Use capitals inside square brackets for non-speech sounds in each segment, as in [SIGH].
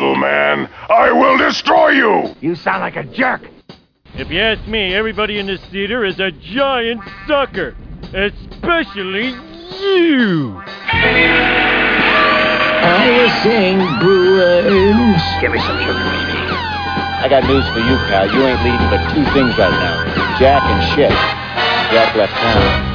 little man. I will destroy you! You sound like a jerk. If you ask me, everybody in this theater is a giant sucker. Especially you. I was saying, Brewers. Give me some sugar, baby. I got news for you, pal. You ain't leading but two things right now Jack and shit. Jack left town.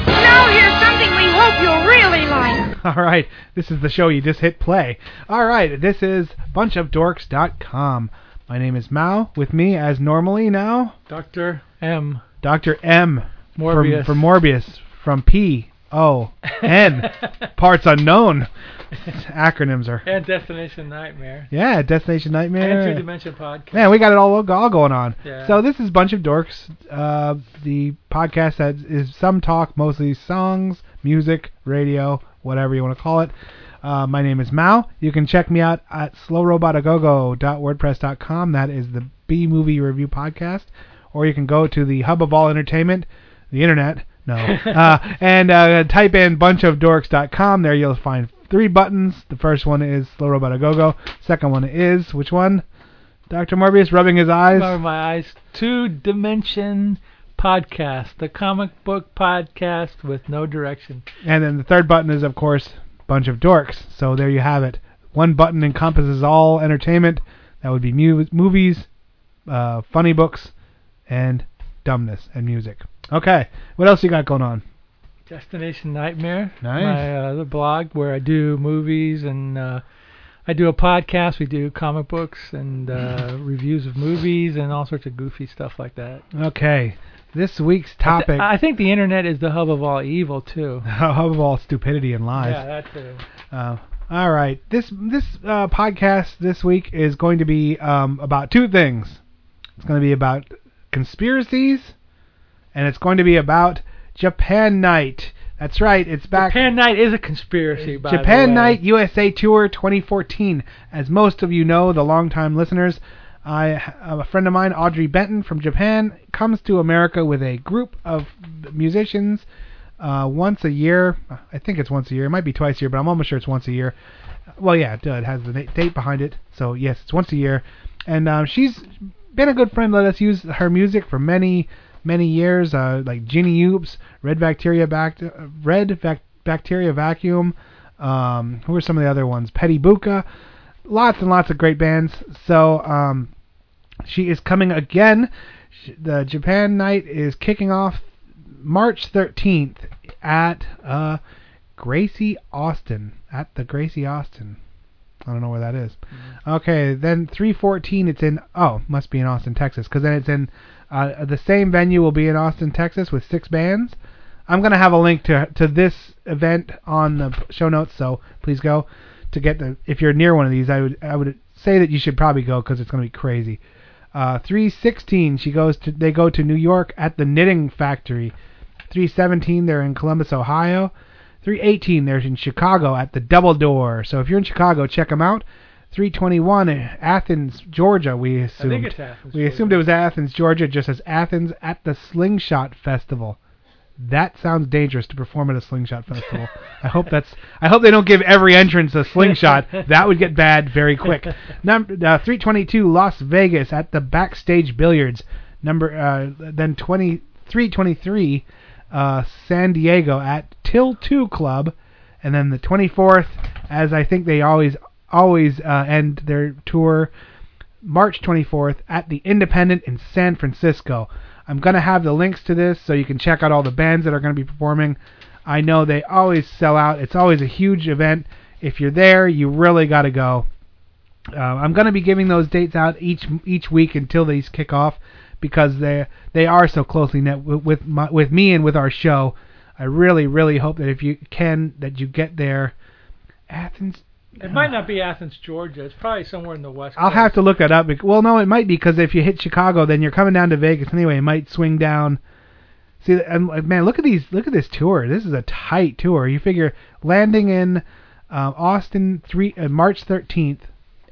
[LAUGHS] All right, this is the show you just hit play. All right, this is bunchofdorks.com. My name is Mao. With me, as normally now, Dr. M. Dr. M. Morbius. From, from Morbius. From P. O. N. [LAUGHS] Parts unknown. Acronyms are. And Destination Nightmare. Yeah, Destination Nightmare. And Two Dimension Podcast. Man, we got it all all going on. Yeah. So this is Bunch of Dorks, uh, the podcast that is some talk, mostly songs, music, radio, whatever you want to call it. Uh, my name is Mao. You can check me out at slowrobotagogo.wordpress.com. That is the B movie review podcast. Or you can go to the hub of all entertainment, the internet. No. [LAUGHS] uh, and uh, type in bunchofdorks.com. There you'll find three buttons. The first one is Slow Robot A Go Go. Second one is which one? Dr. Morbius rubbing his eyes. Over my eyes. Two Dimension Podcast, the comic book podcast with no direction. And then the third button is, of course, Bunch of Dorks. So there you have it. One button encompasses all entertainment. That would be mu- movies, uh, funny books, and dumbness and music. Okay, what else you got going on? Destination Nightmare. Nice. My uh, other blog where I do movies and uh, I do a podcast. We do comic books and uh, [LAUGHS] reviews of movies and all sorts of goofy stuff like that. Okay, this week's I, topic. th- I think the internet is the hub of all evil too. [LAUGHS] hub of all stupidity and lies. Yeah, that too. Uh, all right. This this uh, podcast this week is going to be um, about two things. It's going to be about conspiracies, and it's going to be about Japan Night. That's right. It's back. Japan Night is a conspiracy. By Japan the way. Night USA Tour 2014. As most of you know, the longtime listeners, I a friend of mine, Audrey Benton from Japan, comes to America with a group of musicians uh, once a year. I think it's once a year. It might be twice a year, but I'm almost sure it's once a year. Well, yeah, it has the date behind it, so yes, it's once a year. And um, she's been a good friend. Let us use her music for many, many years. Uh, like Ginny Oops, Red Bacteria Bac- Red Vac- Bacteria Vacuum. Um, who are some of the other ones? Petty Booka. Lots and lots of great bands. So um, she is coming again. The Japan night is kicking off March 13th at uh, Gracie Austin. At the Gracie Austin. I don't know where that is. Okay, then 314 it's in oh, must be in Austin, Texas cuz then it's in uh, the same venue will be in Austin, Texas with six bands. I'm going to have a link to to this event on the show notes, so please go to get the if you're near one of these, I would I would say that you should probably go cuz it's going to be crazy. Uh 316 she goes to they go to New York at the Knitting Factory. 317 they're in Columbus, Ohio. 318 they're in Chicago at the Double Door. So if you're in Chicago, check them out. 321 Athens, Georgia. We I assumed. think it's Athens. we assumed it was Athens, Georgia, just as Athens at the Slingshot Festival. That sounds dangerous to perform at a slingshot festival. I hope that's. I hope they don't give every entrance a slingshot. that would get bad very quick. Number uh, 322 Las Vegas at the Backstage Billiards. Number uh, then 20 323 uh, San Diego at Till 2 Club, and then the 24th, as I think they always always uh, end their tour, March 24th at the Independent in San Francisco. I'm gonna have the links to this so you can check out all the bands that are gonna be performing. I know they always sell out. It's always a huge event. If you're there, you really got to go. Uh, I'm going to be giving those dates out each each week until these kick off because they they are so closely knit with with, my, with me and with our show. I really really hope that if you can that you get there. Athens. It might not be Athens, Georgia. It's probably somewhere in the west. I'll Coast. have to look that up. bec- Well, no, it might be because if you hit Chicago, then you're coming down to Vegas anyway. It might swing down. See, and uh, man, look at these. Look at this tour. This is a tight tour. You figure landing in uh, Austin three uh, March 13th,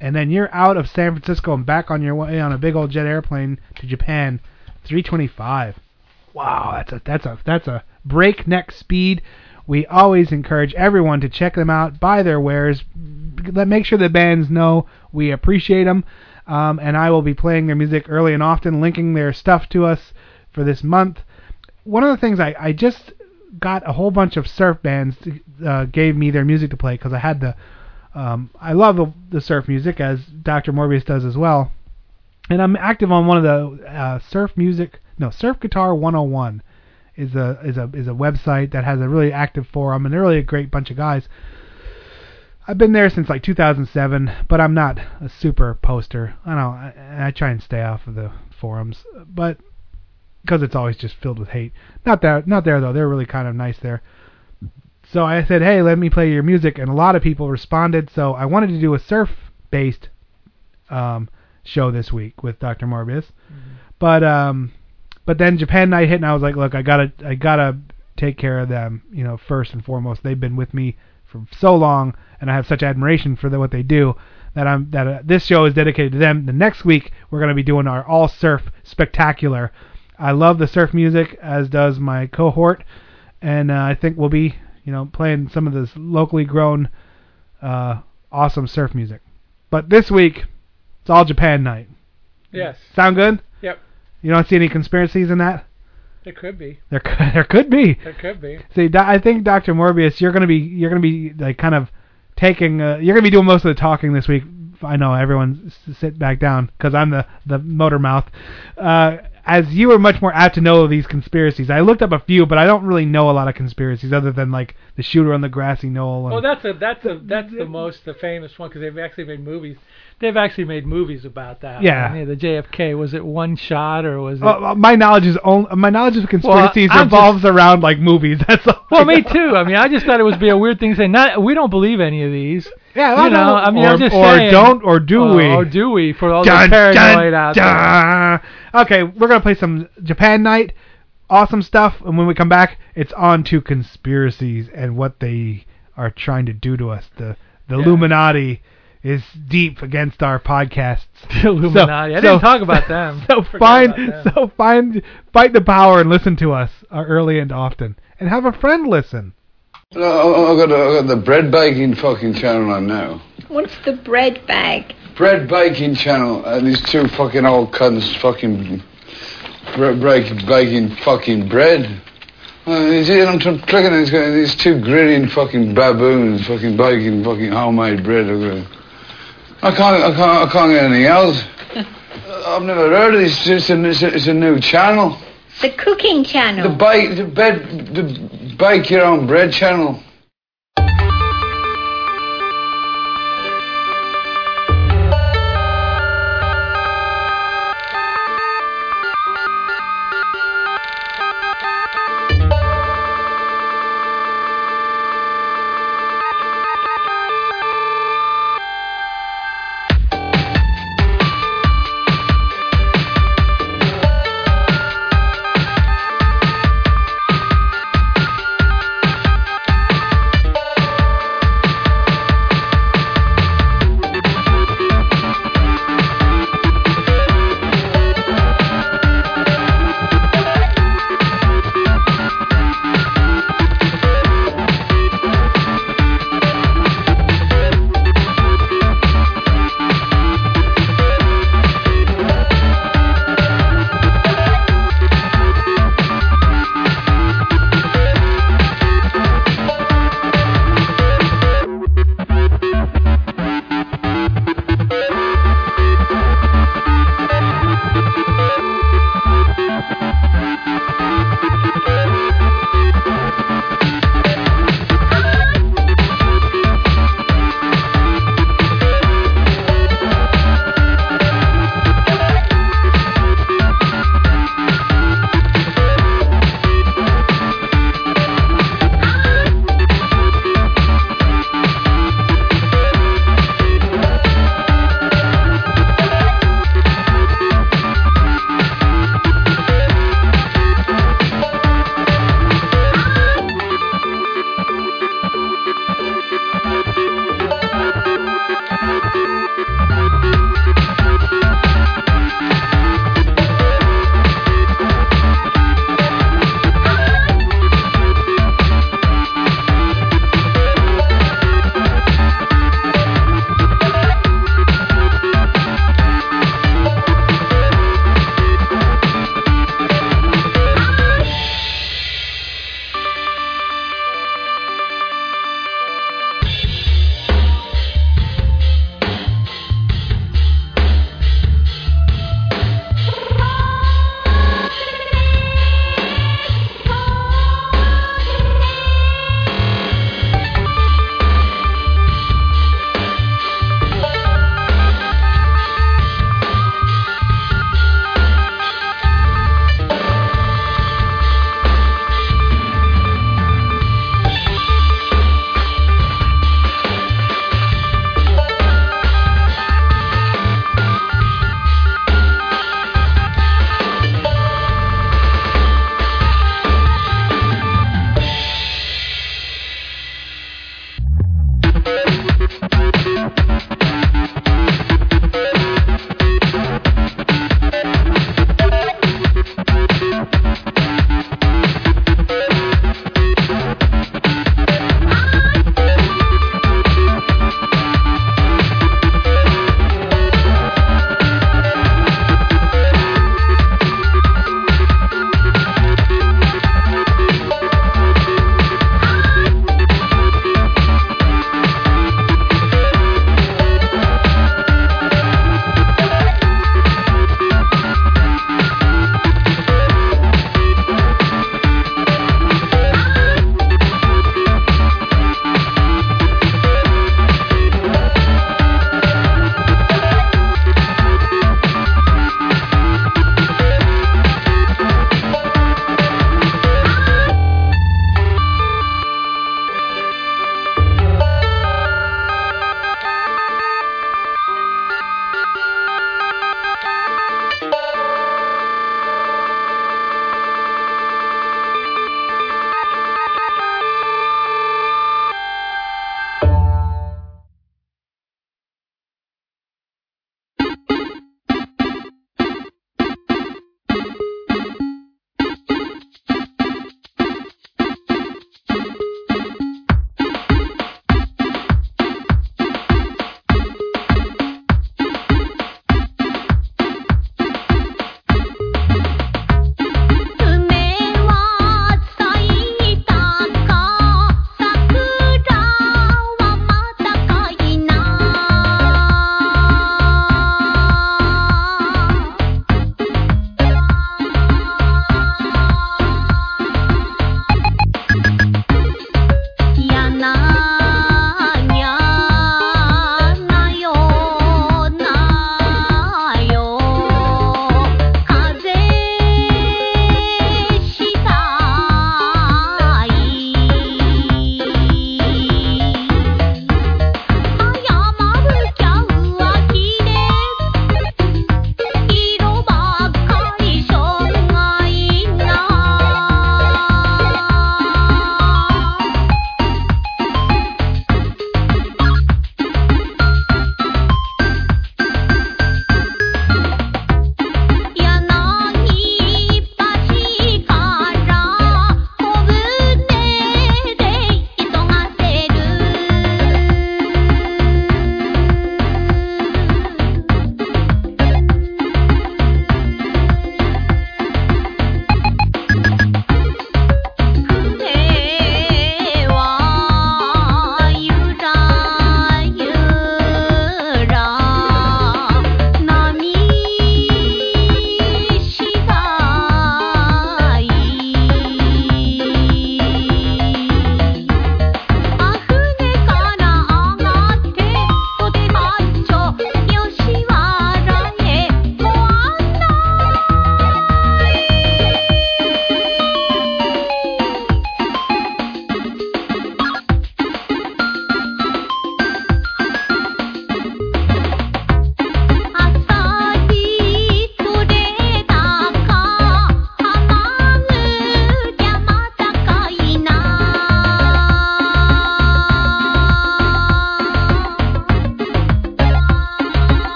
and then you're out of San Francisco and back on your way on a big old jet airplane to Japan. 325. Wow, that's a that's a that's a breakneck speed. We always encourage everyone to check them out, buy their wares, let make sure the bands know we appreciate them. Um, and I will be playing their music early and often, linking their stuff to us for this month. One of the things I, I just got a whole bunch of surf bands uh, gave me their music to play because I had the um, I love the, the surf music as Dr. Morbius does as well, and I'm active on one of the uh, surf music no surf guitar 101 is a is a is a website that has a really active forum and they're really a great bunch of guys. I've been there since like 2007, but I'm not a super poster. I know I, I try and stay off of the forums, but because it's always just filled with hate. Not that not there though. They're really kind of nice there. So I said, "Hey, let me play your music," and a lot of people responded. So I wanted to do a surf-based um, show this week with Dr. Morbius, but um, but then Japan Night hit, and I was like, "Look, I gotta I gotta take care of them, you know, first and foremost. They've been with me for so long, and I have such admiration for the, what they do." That I'm that uh, this show is dedicated to them. The next week we're going to be doing our all surf spectacular. I love the surf music, as does my cohort, and uh, I think we'll be, you know, playing some of this locally grown, uh, awesome surf music. But this week, it's all Japan night. Yes. Sound good? You don't see any conspiracies in that? There could be. There, could, [LAUGHS] there could be. There could be. See, Do- I think Dr. Morbius, you're gonna be, you're gonna be like kind of taking, uh, you're gonna be doing most of the talking this week. I know everyone sit back down because I'm the the motor mouth. Uh, as you are much more apt to know these conspiracies. I looked up a few, but I don't really know a lot of conspiracies other than like the shooter on the grassy knoll. And, Oh, that's a that's a [LAUGHS] that's the most the famous one because they've actually made movies. They've actually made movies about that. Yeah. I mean, the JFK was it one shot or was it? Uh, uh, my knowledge is only my knowledge of conspiracies I'm revolves around like movies. [LAUGHS] That's all. well, me too. I mean, I just thought it would be a weird thing to say. Not we don't believe any of these. Yeah, you know, no, I mean, or, I'm just or saying. don't, or do or, we? Or do we for all Dun, the paranoid dun, out there? Okay, we're gonna play some Japan Night, awesome stuff, and when we come back, it's on to conspiracies and what they are trying to do to us. The the Yeah. Illuminati is deep against our podcasts. [LAUGHS] The Illuminati. I didn't talk about [LAUGHS] them. So find about them. so find fight the power and listen to us uh, early and often, and have a friend listen. No, I- I've got, a, I've got the bread baking fucking channel on now. What's the bread bag? Bread baking channel, and these two fucking old cunts fucking bre- break, baking fucking bread. Uh, you see, I'm clicking these, guys- these two grinning fucking baboons fucking baking fucking homemade bread. I can't, I can't, I can't get anything else. [LAUGHS] I've never heard of this. It's, a, it's, a, it's a new channel. The cooking channel. The bake, the bed, the bake your own bread channel.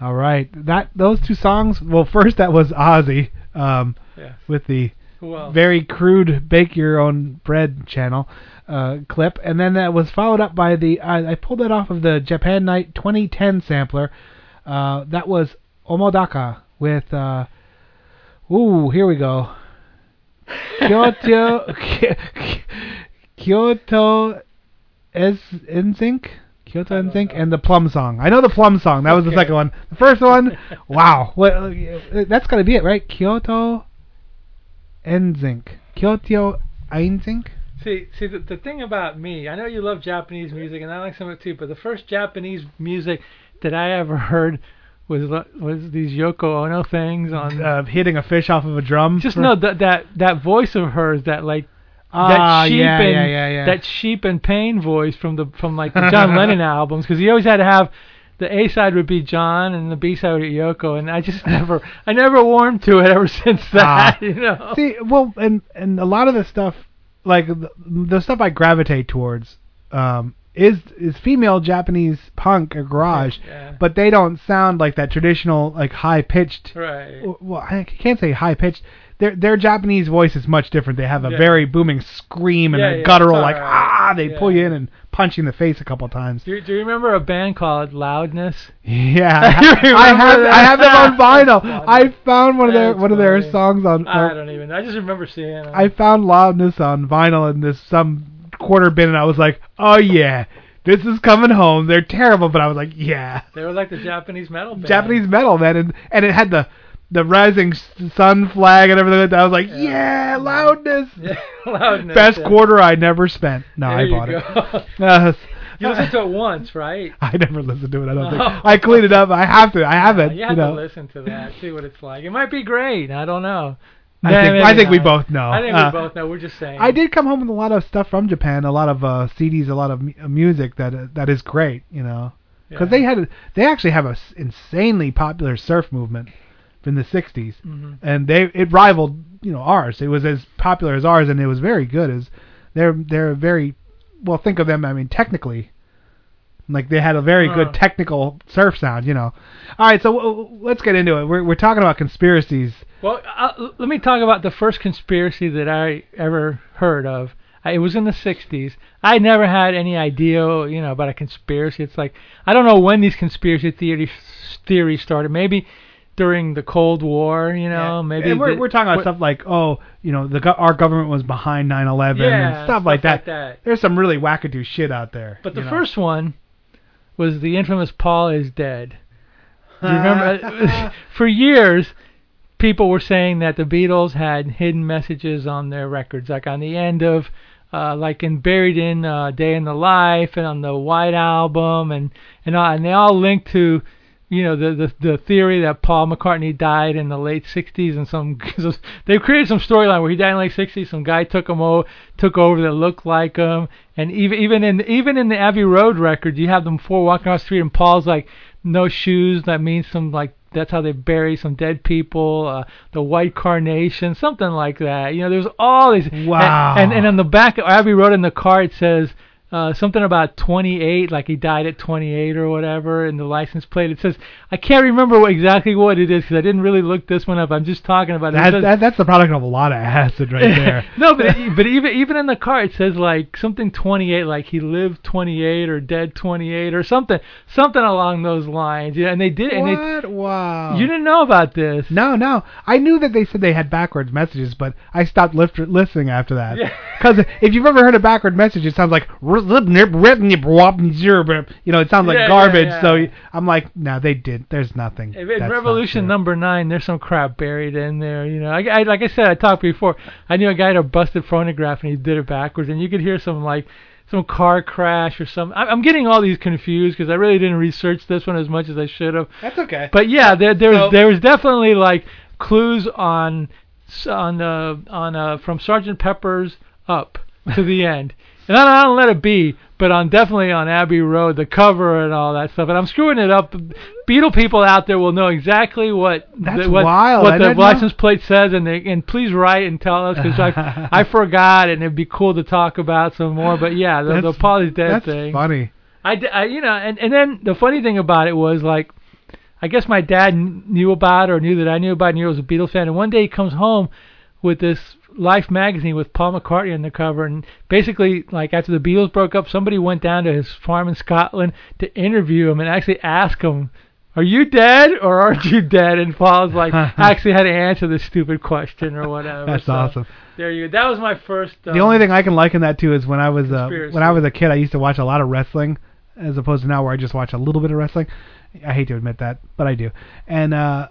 All right, that those two songs. Well, first that was Ozzy um, Yeah. with the very crude bake your own bread channel uh, clip, and then that was followed up by the I, I pulled that off of the Japan Night 2010 sampler. Uh, that was Omodaka with uh, ooh here we go. Kyoto [LAUGHS] Kyoto is in NSYNC Kyoto NSYNC and the Plum Song. I know the Plum Song. That was the second one. The first one, [LAUGHS] wow. What, uh, that's got to be it, right? Kyoto NSYNC. Kyoto NSYNC. See, see the, the thing about me, I know you love Japanese music, and I like some of it too. But the first Japanese music that I ever heard was was these Yoko Ono things on. [LAUGHS] Uh, hitting a fish off of a drum. just no that that that voice of hers, that like Ah, that sheep yeah, and yeah, yeah, yeah. that sheep and pain voice from the from like the John [LAUGHS] Lennon albums, because he always had to have the A side would be John and the B side would be Yoko, and I just [LAUGHS] never I never warmed to it ever [LAUGHS] since that. Ah. you know. See, well, and and a lot of the stuff, like the, the stuff I gravitate towards, um, is is female Japanese punk or garage, Yeah. but they don't sound like that traditional like high pitched. Right. Well, I can't say high pitched. Their their Japanese voice is much different. They have a Yeah. very booming scream and Yeah, a yeah, guttural like alright. ah. They pull you in and punch you in the face a couple times. Do you, do you remember a band called Loudness? Yeah, [LAUGHS] I, You ha- I remember have that? I have them on [LAUGHS] vinyl. I found one of their one of their songs on. I don't even. I just remember seeing. Them. I found loudness on vinyl in this some quarter bin, and I was like, oh yeah, this is coming home. They're terrible, but I was like, yeah, They were like the Japanese metal band. Japanese metal, man, and and it had the the rising sun flag and everything like that. I was like, yeah, loudness. [LAUGHS] Yeah, loudness. Best yeah. quarter I never spent. No, There I bought it. Uh, [LAUGHS] you listened to it once, right? [LAUGHS] I never listened to it. I don't think Oh. I cleaned it up. I have to. I have Yeah, it. you You, have know. to listen to that, see what it's like. It might be great. I don't know. I think I think we both know. I think Uh, we both know. We're just saying. I did come home with a lot of stuff from Japan, a lot of uh, CDs, a lot of mu- uh, music that uh, that is great, you know, because Yeah. they had they actually have a s- insanely popular surf movement in the '60s, Mhm. and they it rivaled you know ours. It was as popular as ours, and it was very good. As they're they're very well. Think of them. I mean, technically, like they had a very Uh. good technical surf sound, you know. All right, so uh, let's get into it. We're we're talking about conspiracies. Well, uh, let me talk about the first conspiracy that I ever heard of. It was in the 60s. I never had any idea, you know, about a conspiracy. It's like I don't know when these conspiracy theories theories started. Maybe during the Cold War, you know, maybe And we're, the- we're talking about what- stuff like, oh, you know, the our government was behind 9/11 Yeah, and stuff, like, stuff that. like that. There's some really wackadoo shit out there. But the know. first one was the infamous Paul is dead. Do you remember? [LAUGHS] [LAUGHS] For years, people were saying that the Beatles had hidden messages on their records, like on the end of, uh, like in Buried in uh, Day in the Life and on the White Album, and and all, and they all linked to. You know the, the the theory that Paul McCartney died in the late '60s, and some [LAUGHS] they created some storyline where he died in the late '60s. Some guy took him over, took over that looked like him, and even even in even in the Abbey Road record, you have them four walking across the street, and Paul's like no shoes. That means some like that's how they bury some dead people. Uh, the white carnation, something like that. You know, there's all these. Wow. And and on the back of Abbey Road in the car it says. Uh, something about 28, like he died at 28 or whatever, in the license plate. It says, I can't remember what, exactly what it is because I didn't really look this one up. I'm just talking about it. It That, says- that, that's the product of a lot of acid right [LAUGHS] there. no, but it, but even even in the car it says like something 28, like he lived 28 or dead 28 or something, something along those lines. Yeah, and they did it. And they, what? Wow. you didn't know about this. No, no. I knew that they said they had backwards messages, but I stopped lift- listening after that. Yeah. [LAUGHS] Because if you've ever heard a backward message, it sounds like you know, it sounds like Yeah, yeah, garbage. yeah. So I'm like, no, they did. There's nothing. In That's not Revolution true. number nine, there's some crap buried in there. You know, I, I like I said, I talked before. I knew a guy had a busted phonograph and he did it backwards, and you could hear some like some car crash or some. I, I'm getting all these confused because I really didn't research this one as much as I should have. That's okay. But yeah, there there was So- there was definitely like clues on s- on uh on uh from Sergeant Pepper's up to the end. And I don't, let it be, but on definitely on Abbey Road, the cover and all that stuff. And I'm screwing it up. Beatle people out there will know exactly what That's the, what, wild. What the didn't know. license plate says, and they, and please write and tell us because I [LAUGHS] I forgot, and it'd be cool to talk about some more. But yeah, the, the That's- Polly's dead That's thing. funny. I, I you know, and and then the funny thing about it was like I guess my dad knew about it or knew that I knew about it, knew I was a Beatles fan. And one day he comes home with this Life magazine with Paul McCartney on the cover, and basically, like after the Beatles broke up, somebody went down to his farm in Scotland to interview him and actually ask him, "Are you dead or aren't you dead?" And Paul's like, [LAUGHS] actually had to answer this stupid question or whatever. That's So, awesome. There you go. That was my first. Um, The only thing I can liken that to is when I was uh, when I was a kid, I used to watch a lot of wrestling, as opposed to now where I just watch a little bit of wrestling. I hate to admit that, but I do. And uh,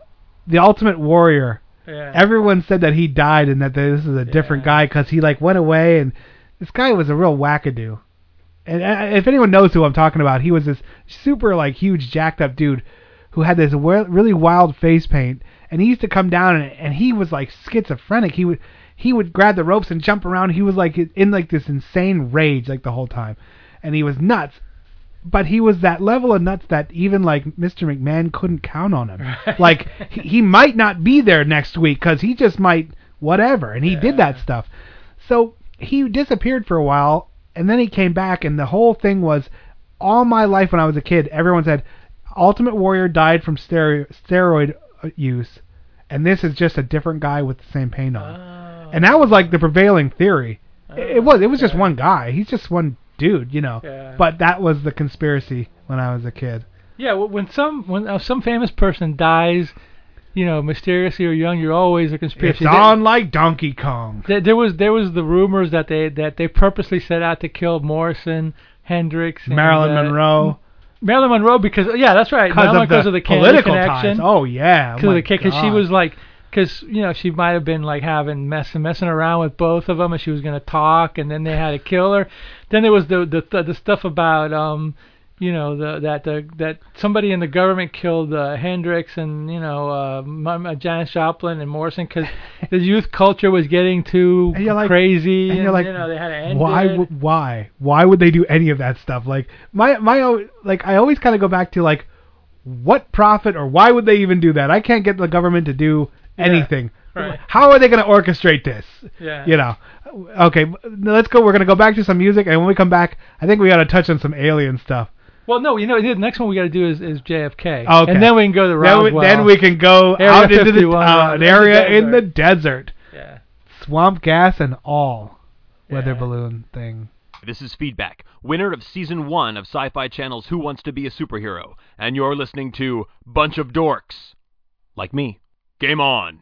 the Ultimate Warrior, Yeah. everyone said that he died and that this is a different guy because he like went away and this guy was a real wackadoo. And uh, if anyone knows who I'm talking about, he was this super like huge jacked up dude who had this wi- really wild face paint, and he used to come down and, and he was like schizophrenic. He would he would grab the ropes and jump around. He was like in like this insane rage like the whole time, and he was nuts. But he was that level of nuts that even like Mr. McMahon couldn't count on him. Like he, he [LAUGHS] might not be there next week because he just might whatever, and he did that stuff. So he disappeared for a while, and then he came back, and the whole thing was all my life when I was a kid. Everyone said Ultimate Warrior died from stero- steroid uh, use, and this is just a different guy with the same paint on. And that was like the prevailing theory. It, it was. It was just one guy. He's just one dude, you know. Yeah. But that was the conspiracy when I was a kid. Yeah, well, when some when uh, some famous person dies, you know, mysteriously or young, you're always a conspiracy. It's on like Donkey Kong. There, there was there was the rumors that they that they purposely set out to kill Morrison, Hendrix, and, Marilyn uh, Monroe. Marilyn Monroe because yeah, that's right. Because of the of the political connection. ties. Oh yeah. because oh, of the because she was like because you know she might have been like having mess messing around with both of them and she was gonna talk and then they had to kill her. Then there was the the the, the stuff about um you know the that the that somebody in the government killed uh, Hendrix and you know uh, M- Janis Joplin and Morrison because [LAUGHS] the youth culture was getting too And like- crazy and you're like, you know they had to end why? it. w- Why? Why would they do any of that stuff? Like my my like I always kind of go back to like what profit or why would they even do that? I can't get the government to do anything. right. How are they going to orchestrate this? Yeah. You know. Okay, let's go. We're going to go back to some music, and when we come back, I think we got to touch on some alien stuff. Well, no, you know the next one we got to do is, is JFK, Okay. and then we can go to Then Roswell. we, then we can go Area out into the uh, right, an in the area in the desert. desert, Yeah. swamp gas and all weather Yeah. balloon thing. This is Feedback, winner of Season 1 of Sci Fi Channel's Who Wants to Be a Superhero, and you're listening to Bunch of Dorks. Like me. Game on.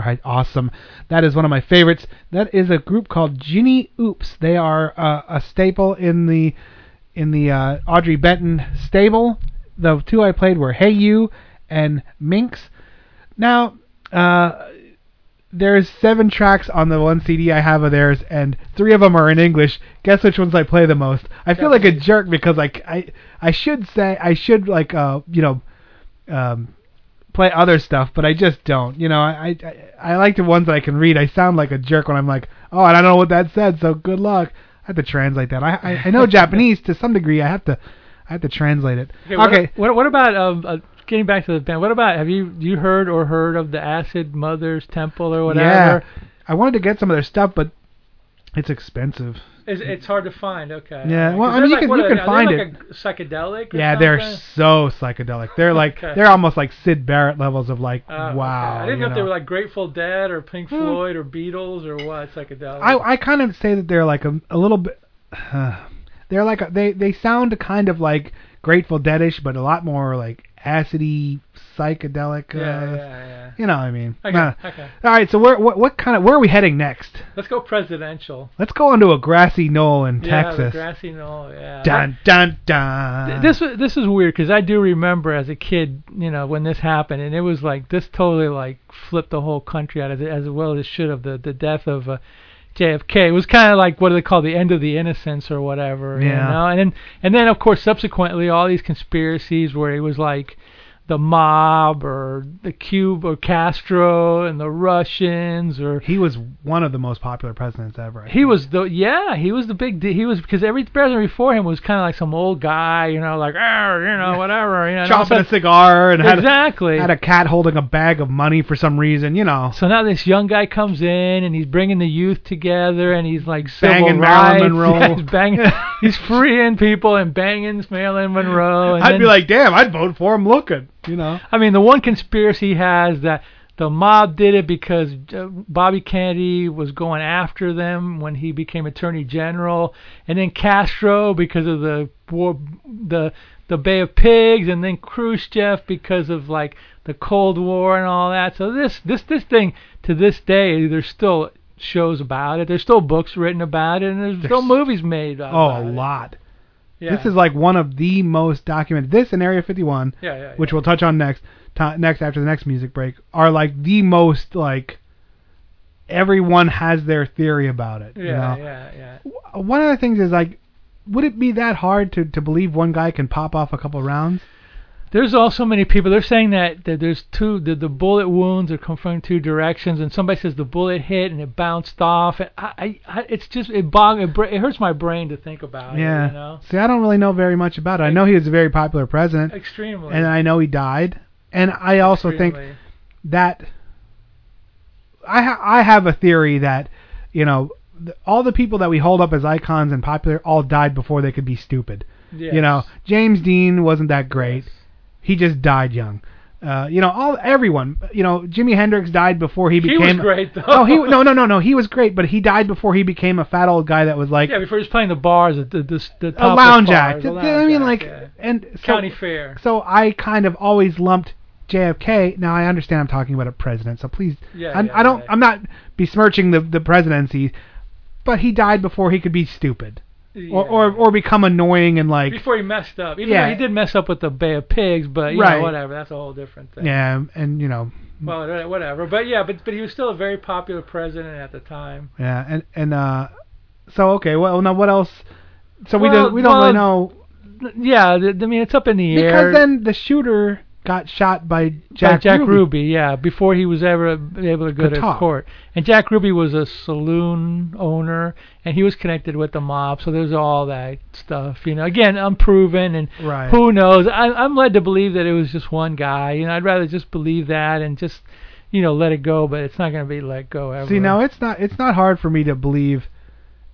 Right, awesome. That is one of my favorites. That is a group called Jinny Oops. They are uh, a staple in the in the uh, Audrey Benton stable. The two I played were Hey You and Minx. Now, uh, there's seven tracks on the one CD I have of theirs, and three of them are in English. Guess which ones I play the most? I feel like a jerk because like I I should say I should like uh you know um play other stuff, but I just don't. You know, I I I like the ones that I can read. I sound like a jerk when I'm like, oh, I don't know what that said, so good luck. I have to translate that. I I, I know [LAUGHS] Japanese to some degree. I have to I have to translate it. Okay. What, okay. what, what about um, uh, getting back to the band? What about have you you heard or heard of the Acid Mothers Temple or whatever? Yeah, I wanted to get some of their stuff, but it's expensive. It's, it's hard to find. Okay. Yeah, Well, I mean, you like, can- what, you can find like it. A psychedelic. Yeah, they're so psychedelic. They're like Okay. they're almost like Syd Barrett levels of like Oh, wow. okay. I didn't know, if they were like Grateful Dead or Pink Hmm. Floyd or Beatles or what psychedelic. I I kind of say that they're like a, a little bit. [SIGHS] they're like a, they they sound kind of like Grateful Deadish, but a lot more like acidy psychedelic. Uh, Yeah, yeah, yeah. You know what I mean? Okay, Uh, okay. All right, so where what what kind of where are we heading next? Let's go presidential. Let's go onto a grassy knoll in Yeah, Texas. grassy knoll. Yeah. Dun dun dun. Th- This this is weird because I do remember as a kid, you know, when this happened, and it was like this totally like flipped the whole country out as as well as it should have. The the death of uh, JFK it was kind of like what do they call the end of the innocence or whatever, you Yeah. know. And then and then of course subsequently all these conspiracies where it was like the mob or the Cube or Castro and the Russians or he was one of the most popular presidents ever. I he was the yeah he was the big he was because every president before him was kind of like some old guy you know like "Arr," you know [LAUGHS] whatever you know and all of chopping a cigar and had a, exactly had a cat holding a bag of money for some reason, you know. so now this young guy comes in and he's bringing the youth together and he's like civil Banging rights. Marilyn [LAUGHS] Monroe. Yeah, he's banging he's [LAUGHS] freeing people and banging Marilyn Monroe and I'd then- be like, damn, I'd vote for him looking, you know. I mean, the one conspiracy he has that the mob did it because uh, Bobby Kennedy was going after them when he became Attorney General, and then Castro because of the war, the the Bay of Pigs, and then Khrushchev because of like the Cold War and all that. So this this this thing to this day, there's still shows about it. There's still books written about it, and there's, still movies made. Of it. Oh, a it. Yeah. This is like one of the most documented. This and Area 51, Yeah, yeah, which we'll touch on next, next after the next music break, are like the most like everyone has their theory about it. yeah, you know? yeah, yeah. One of the things is like, would it be that hard to to believe one guy can pop off a couple rounds? There's also many people. They're saying that, that there's two. The, the bullet wounds are come from two directions, and somebody says the bullet hit and it bounced off. And I, I, it's just it bog it, it hurts my brain to think about yeah. it. You know, See, I don't really know very much about it. I know he was a very popular president, extremely. and I know he died. And I also think that I ha- I have a theory that you know all the people that we hold up as icons and popular all died before they could be stupid. Yes. You know, James Dean wasn't that great. He just died young. Uh, you know, all everyone. You know, Jimi Hendrix died before he became. He was great, though. No, he no no no no. He was great, but he died before he became a fat old guy that was like yeah, before he was playing the bars, the the, the, the a topless lounge bars, act. I mean, act, like, yeah. and so, county fair. so I kind of always lumped JFK. Now I understand I'm talking about a president, so please, Yeah, I'm, yeah, I don't, yeah. I'm not besmirching the the presidency, but he died before he could be stupid or or or become annoying and like Before he messed up, even Yeah. he did mess up with the Bay of Pigs, but you Right. know, whatever. That's a whole different thing. yeah, and you know Well, whatever. But yeah, but but he was still a very popular president at the time. yeah, and and uh, so okay, well now what else? So we don't we don't well, really know Yeah, I mean it's up in the air. because then the shooter got shot by Jack By Jack Ruby. Ruby. yeah, before he was ever able to go to court. And Jack Ruby was a saloon owner, and he was connected with the mob, so there's all that stuff. You know, again, unproven, and Right. who knows? I, I'm led to believe that it was just one guy. You know, I'd rather just believe that and just, you know, let it go. But it's not going to be let go ever. See, now it's not it's not hard for me to believe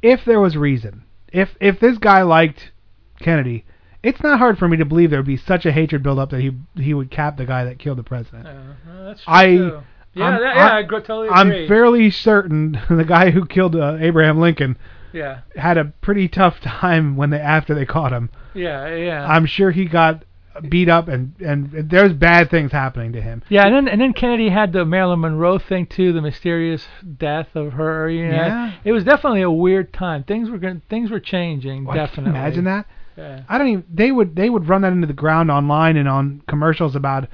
if there was reason. If if this guy liked Kennedy, it's not hard for me to believe there would be such a hatred build up that he he would cap the guy that killed the president. Uh, that's true I too. Yeah, I'm, that, yeah, I, gr- totally I'm fairly certain [LAUGHS] the guy who killed uh, Abraham Lincoln yeah, had a pretty tough time when they after they caught him. yeah, yeah. I'm sure he got beat up, and and there's bad things happening to him. Yeah, and then and then Kennedy had the Marilyn Monroe thing too, the mysterious death of her. You know, Yeah. it was definitely a weird time. Things were going things were changing. You definitely. imagine that. Yeah. I don't even. They would they would run that into the ground online and on commercials about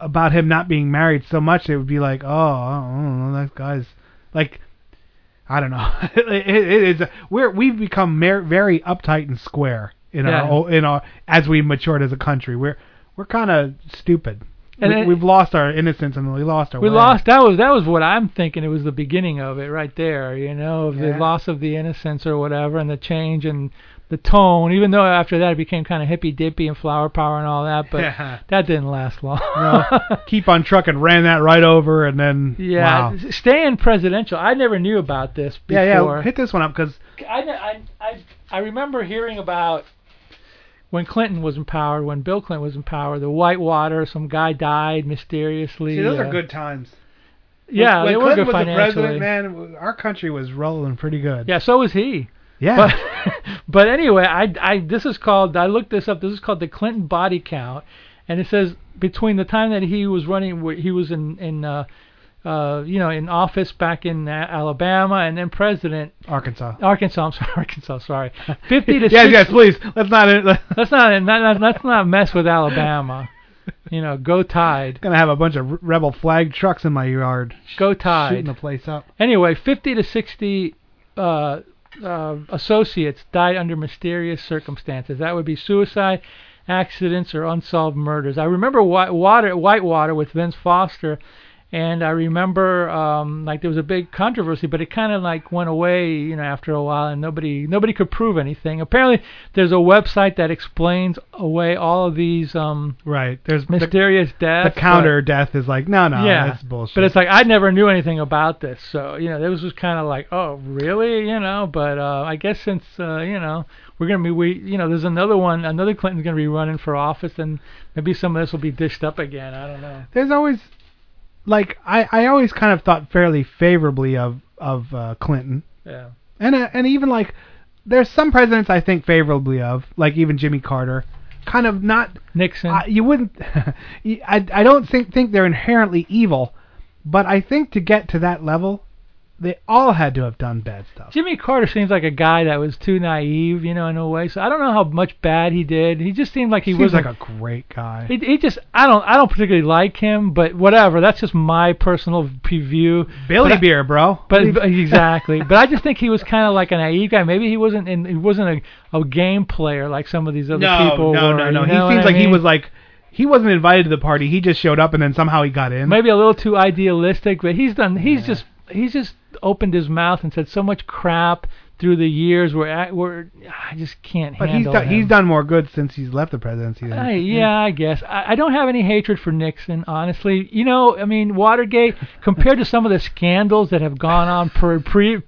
about him not being married so much. They would be like, oh, I don't know, that guy's like. I don't know. [LAUGHS] it, it is. We're we've become mer- very uptight and square in Yeah. our in our as we matured as a country. We're we're kind of stupid. And we, we've lost our innocence and we lost our. We way. lost. That was that was what I'm thinking. It was the beginning of it right there. You know, of the loss of the innocence or whatever, and the change and the tone. Even though after that it became kind of hippy dippy and flower power and all that, but Yeah. that didn't last long. [LAUGHS] No, keep on trucking ran that right over and then yeah, wow. staying presidential. I never knew about this before. yeah yeah hit this one up because I, I, I, I remember hearing about when Clinton was in power, when Bill Clinton was in power, the Whitewater, some guy died mysteriously. See, those uh, are good times. Yeah, when they were Clinton good was the president, man, our country was rolling pretty good. Yeah, so was he. Yeah. But, [LAUGHS] but anyway, I, I this is called I looked this up. This is called the Clinton body count, and it says between the time that he was running, he was in in uh, uh, you know in office back in Alabama, and then president Arkansas. Arkansas. I'm sorry, [LAUGHS] Arkansas. Sorry, fifty to [LAUGHS] yes, 60 yes, please. Let's not. Let's not, not let's not mess with Alabama. You know, go Tide. Gonna have a bunch of rebel flag trucks in my yard. Go Tide. Shooting the place up. Anyway, 50 to 60 uh, uh, associates died under mysterious circumstances. That would be suicide, accidents, or unsolved murders. I remember White Water, Whitewater with Vince Foster, and I remember um, like there was a big controversy, but it kind of like went away, you know, after a while, and nobody nobody could prove anything. Apparently, there's a website that explains away all of these um, Right. There's the, mysterious the deaths. counter death is like no no yeah, that's bullshit. But it's like I never knew anything about this, so you know, this was just kind of like, oh, really, you know? But uh, I guess since uh, you know we're gonna be, we, you know, there's another one, another Clinton's gonna be running for office, and maybe some of this will be dished up again. I don't know. there's always like I I always kind of thought fairly favorably of of uh, Clinton Yeah. and uh, and even like there's some presidents I think favorably of like even Jimmy Carter kind of not Nixon. I, you wouldn't [LAUGHS] I I don't think think they're inherently evil but I think to get to that level they all had to have done bad stuff Jimmy Carter seems like a guy that was too naive, you know, in a way. So I don't know how much bad he did. He just seemed like he was like a great guy He, he just I don't I don't particularly like him, but whatever. That's just my personal p- view. Billy But I- Beer bro But but exactly. [LAUGHS] but I just think he was kind of like a naive guy. Maybe he wasn't in, he wasn't a, a game player like some of these other no people no were. no no you he seems I like he was like he wasn't invited to the party he just showed up and then somehow he got in maybe a little too idealistic, but he's done he's just he's just opened his mouth and said so much crap through the years where I, where I just can't but he's handle done, him. he's done more good since he's left the presidency than- I, yeah, I guess. I, I don't have any hatred for Nixon, honestly. You know, I mean, Watergate, [LAUGHS] compared to some of the scandals that have gone on pre, pre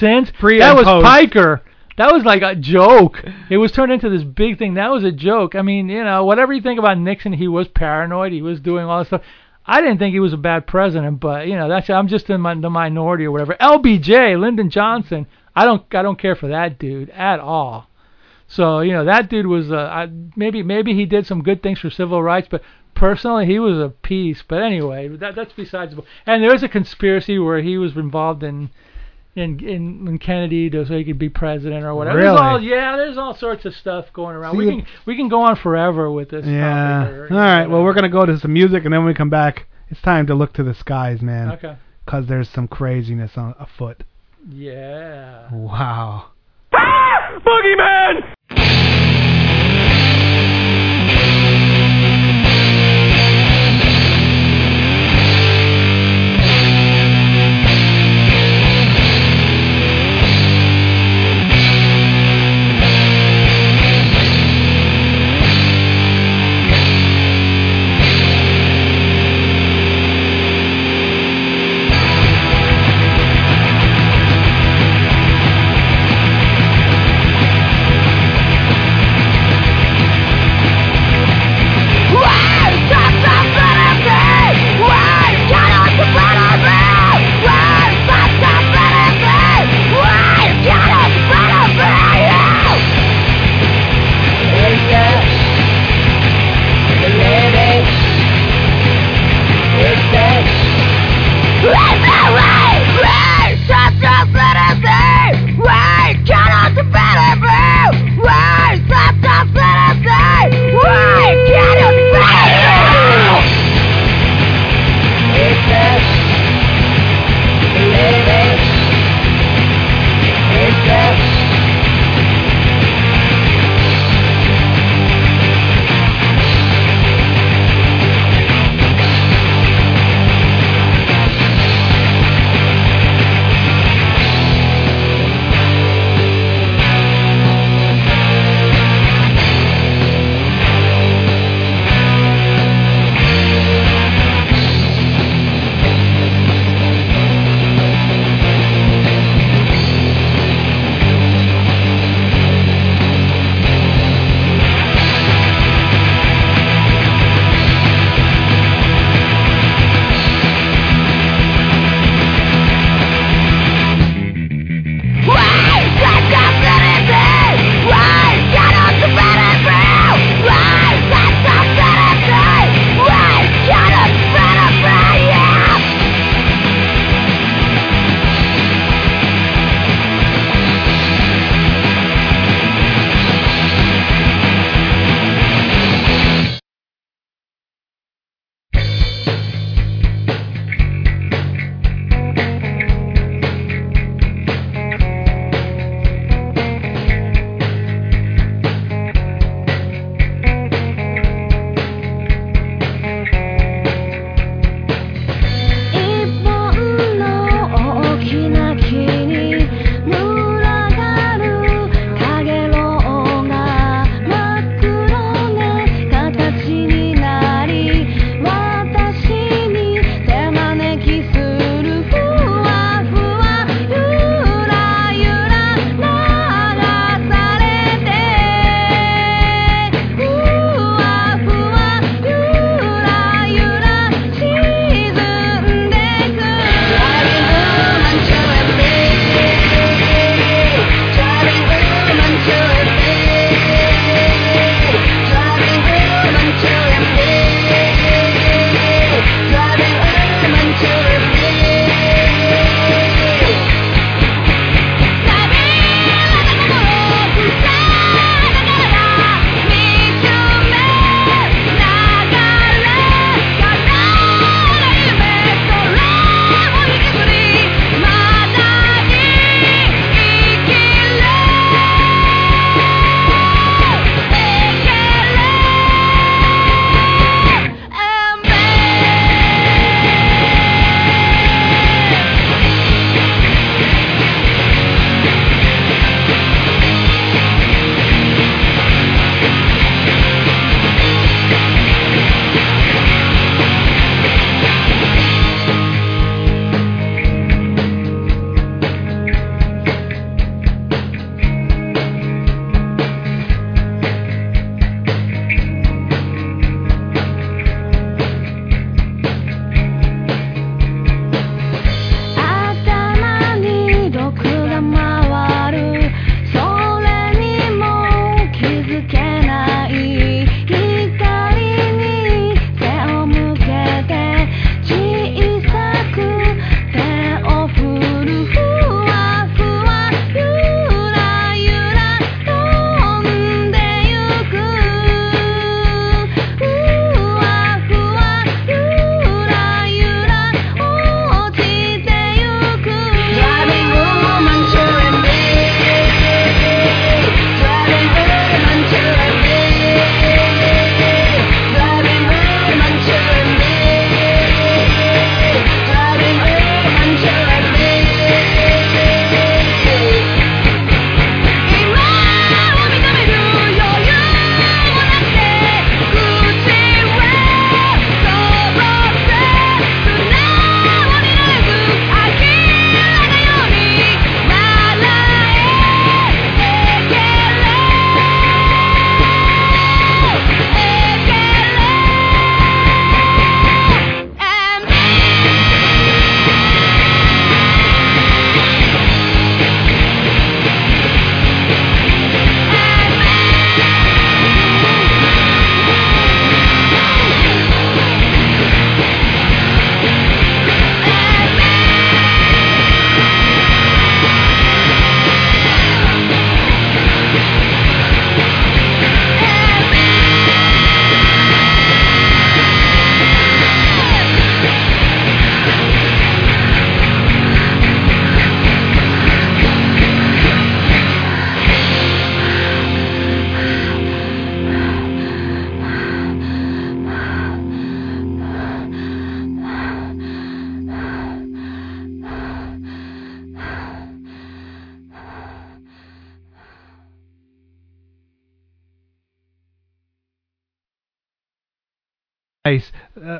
since, Pre that was post. Piker. That was like a joke. It was turned into this big thing. That was a joke. I mean, you know, whatever you think about Nixon, he was paranoid. He was doing all this stuff. I didn't think he was a bad president, but you know, that's I'm just in my, the minority or whatever. LBJ, Lyndon Johnson. I don't I don't care for that dude at all. So you know that dude was uh, I, maybe maybe he did some good things for civil rights, but personally he was a piece. But anyway, that that's besides. And there was a conspiracy where he was involved in in in, in Kennedy to, so he could be president or whatever. There's Really? all, yeah, there's all sorts of stuff going around. we See, can we can go on forever with this. yeah topic or, all right well we're gonna go to some music and then when we come back it's time to look to the skies man Okay. because there's some craziness on afoot Yeah. wow ah! Boogeyman!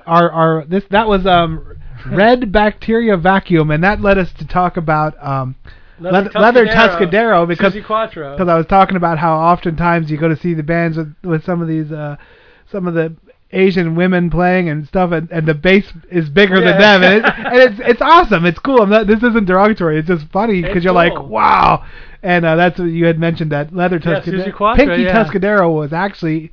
Our our this that was um red [LAUGHS] bacteria vacuum, and that led us to talk about um leather, leather Tuscadero because because I was talking about how oftentimes you go to see the bands with with some of these uh some of the Asian women playing and stuff, and, and the bass is bigger than them, and, it, and it's it's awesome. It's cool. I'm not, this isn't derogatory. It's just funny because you're like, wow. And uh, that's what you had mentioned that leather Yeah, Tuscadero. Quatro, Pinky yeah. Tuscadero was actually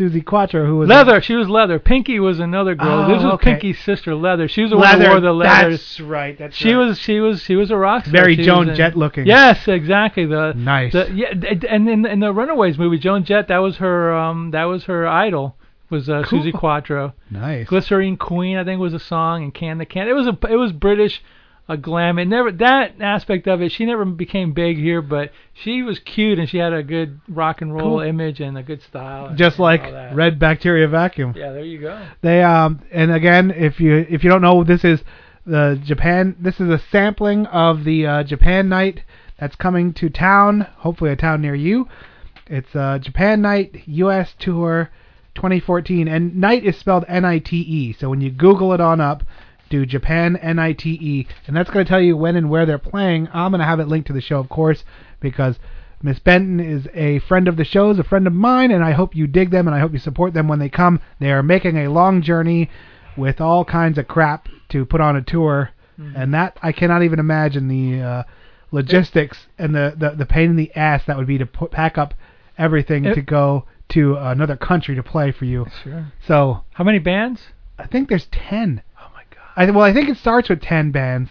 Suzi Quatro, who was Leather, she was Leather. Pinky was another girl. Oh, this was okay. Pinky's sister, Leather. She was the one who wore the leather. That's right. That's she right. was she was she was a rock star. Very She Joan Jett looking. Yes, exactly. The Nice. The, yeah, and in in the Runaways movie, Joan Jett, that was her um that was her idol was uh, Cool. Suzi Quatro. Nice. Glycerine Queen, I think was a song, and Can the Can. It was a it was British, a glam. It never that aspect of it. She never became big here, but she was cute and she had a good rock and roll Cool. image and a good style. Just like red bacteria vacuum. Yeah, there you go. They um and again if you if you don't know this is the Japan this is a sampling of the uh, Japan night that's coming to town hopefully a town near you it's uh, Japan night US tour 2014 and night is spelled N I T E so when you google it on up do Japan N I T E and that's going to tell you when and where they're playing I'm going to have it linked to the show of course because Miss Benton is a friend of the show's, a friend of mine, and I hope you dig them and I hope you support them when they come. They are making a long journey with all kinds of crap to put on a tour, and that I cannot even imagine the uh, logistics and the, the the pain in the ass that would be to put, pack up everything It- to go to another country to play for you. Sure. So How many bands? I think there's ten. I well I think it starts with ten bands,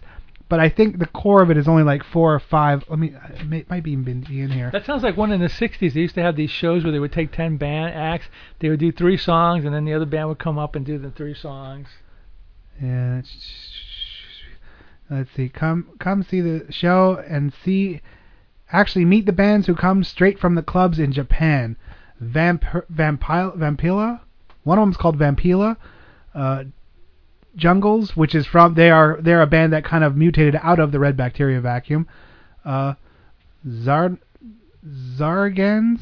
but I think the core of it is only like four or five. Let me it may, might be even be in here. That sounds like one in the '60s. They used to have these shows where they would take ten band acts. They would do three songs, and then the other band would come up and do the three songs. Yeah. Let's see. Come come see the show and see actually meet the bands who come straight from the clubs in Japan. Vamp Vampillia Vampillia. One of them's called Vampillia. Uh, Jungles, which is from they are they're a band that kind of mutated out of the red bacteria vacuum. Uh, Zar Zargans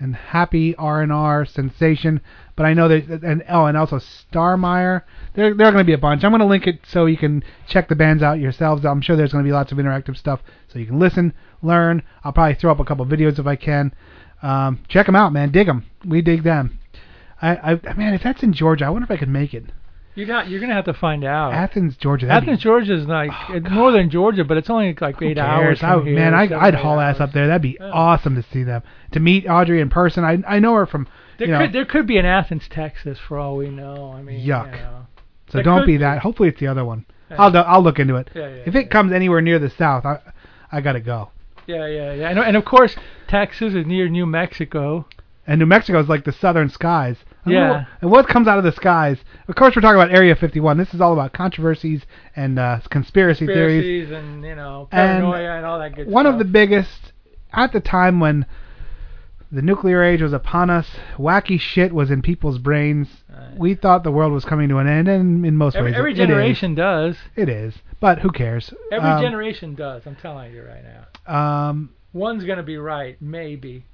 and Happy R and R Sensation, but I know that and oh and also Starmarie. There there are going to be a bunch. I'm going to link it so you can check the bands out yourselves. I'm sure there's going to be lots of interactive stuff so you can listen, learn. I'll probably throw up a couple videos if I can. Um, check them out, man. Dig them. We dig them. I, I man, if that's in Georgia, I wonder if I could make it. You're. You're gonna have to find out. Athens, Georgia. that'd Athens, Georgia is like oh, it's northern Georgia, but it's only like eight cares? hours. I, From here, man, I, seven, I'd eight haul ass hours. up there. That'd be Yeah. awesome to see them. To meet Audrey in person. I I know her from. There you know, could there could be an Athens, Texas, for all we know. I mean, Yuck. You know. so there don't could be be. that. Hopefully it's the other one. Yeah. I'll do- I'll look into it. Yeah, yeah, if it comes anywhere near the south, I I gotta go. Yeah, yeah, yeah. And, and of course, Texas is near New Mexico. And New Mexico is like the southern skies. I don't know Yeah. and what comes out of the skies? Of course, we're talking about Area 51. This is all about controversies and uh, conspiracy theories. Conspiracies and you know paranoia and, all that good One stuff. of the biggest at the time when the nuclear age was upon us, wacky shit was in people's brains. We thought the world was coming to an end, and in most every, ways, every it- it is. generation does. It is, but who cares? Every Um, generation does. I'm telling you right now. Um, One's gonna be right, maybe.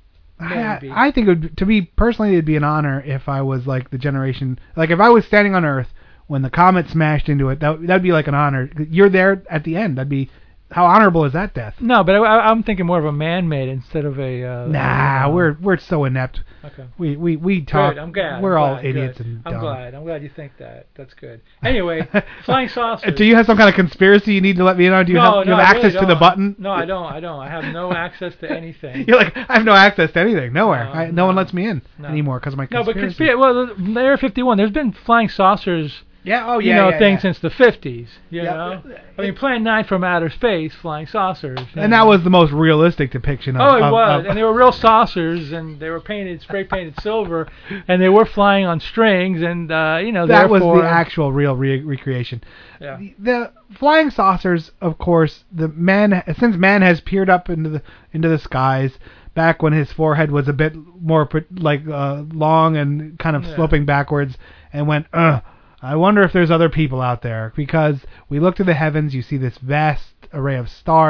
I. I think it would, to me personally, it'd be an honor if I was like the generation, like if I was standing on Earth when the comet smashed into it. That that'd be like an honor. You're there at the end. That'd be how honorable is that death? no, but I, I'm thinking more of a man-made instead of a. Uh, Nah, we're we're so inept. Okay. We we we talk. Good. I'm glad. We're I'm all glad. idiots Good. and I'm glad. I'm glad you think that. That's good. Anyway, [LAUGHS] flying saucers. Do you have some kind of conspiracy you need to let me in on? Do you no, have, no, you have access really to the button? No, I don't. I don't. I have no access to anything. [LAUGHS] You're like, I have no access to anything. Nowhere. No, I, no, one lets me in No. anymore because of my conspiracy. No, but conspiracy. Well, Area 51. There's been flying saucers. Yeah. Oh yeah. you know, yeah, thing yeah. since the 50s. You Yeah. know. I mean, Plan 9 from outer space, flying saucers. And know. that was the most realistic depiction of. Oh, it of- was, of- and they were real saucers, and they were painted, spray painted silver, and they were flying on strings, and uh, you know, that was the actual real re- recreation. Yeah. The, the flying saucers, of course, the man since man has peered up into the into the skies. Back when his forehead was a bit more like uh, long and kind of Yeah. sloping backwards, and went, Ugh, I wonder if there's other people out there because we look to the heavens, you see this vast array of stars.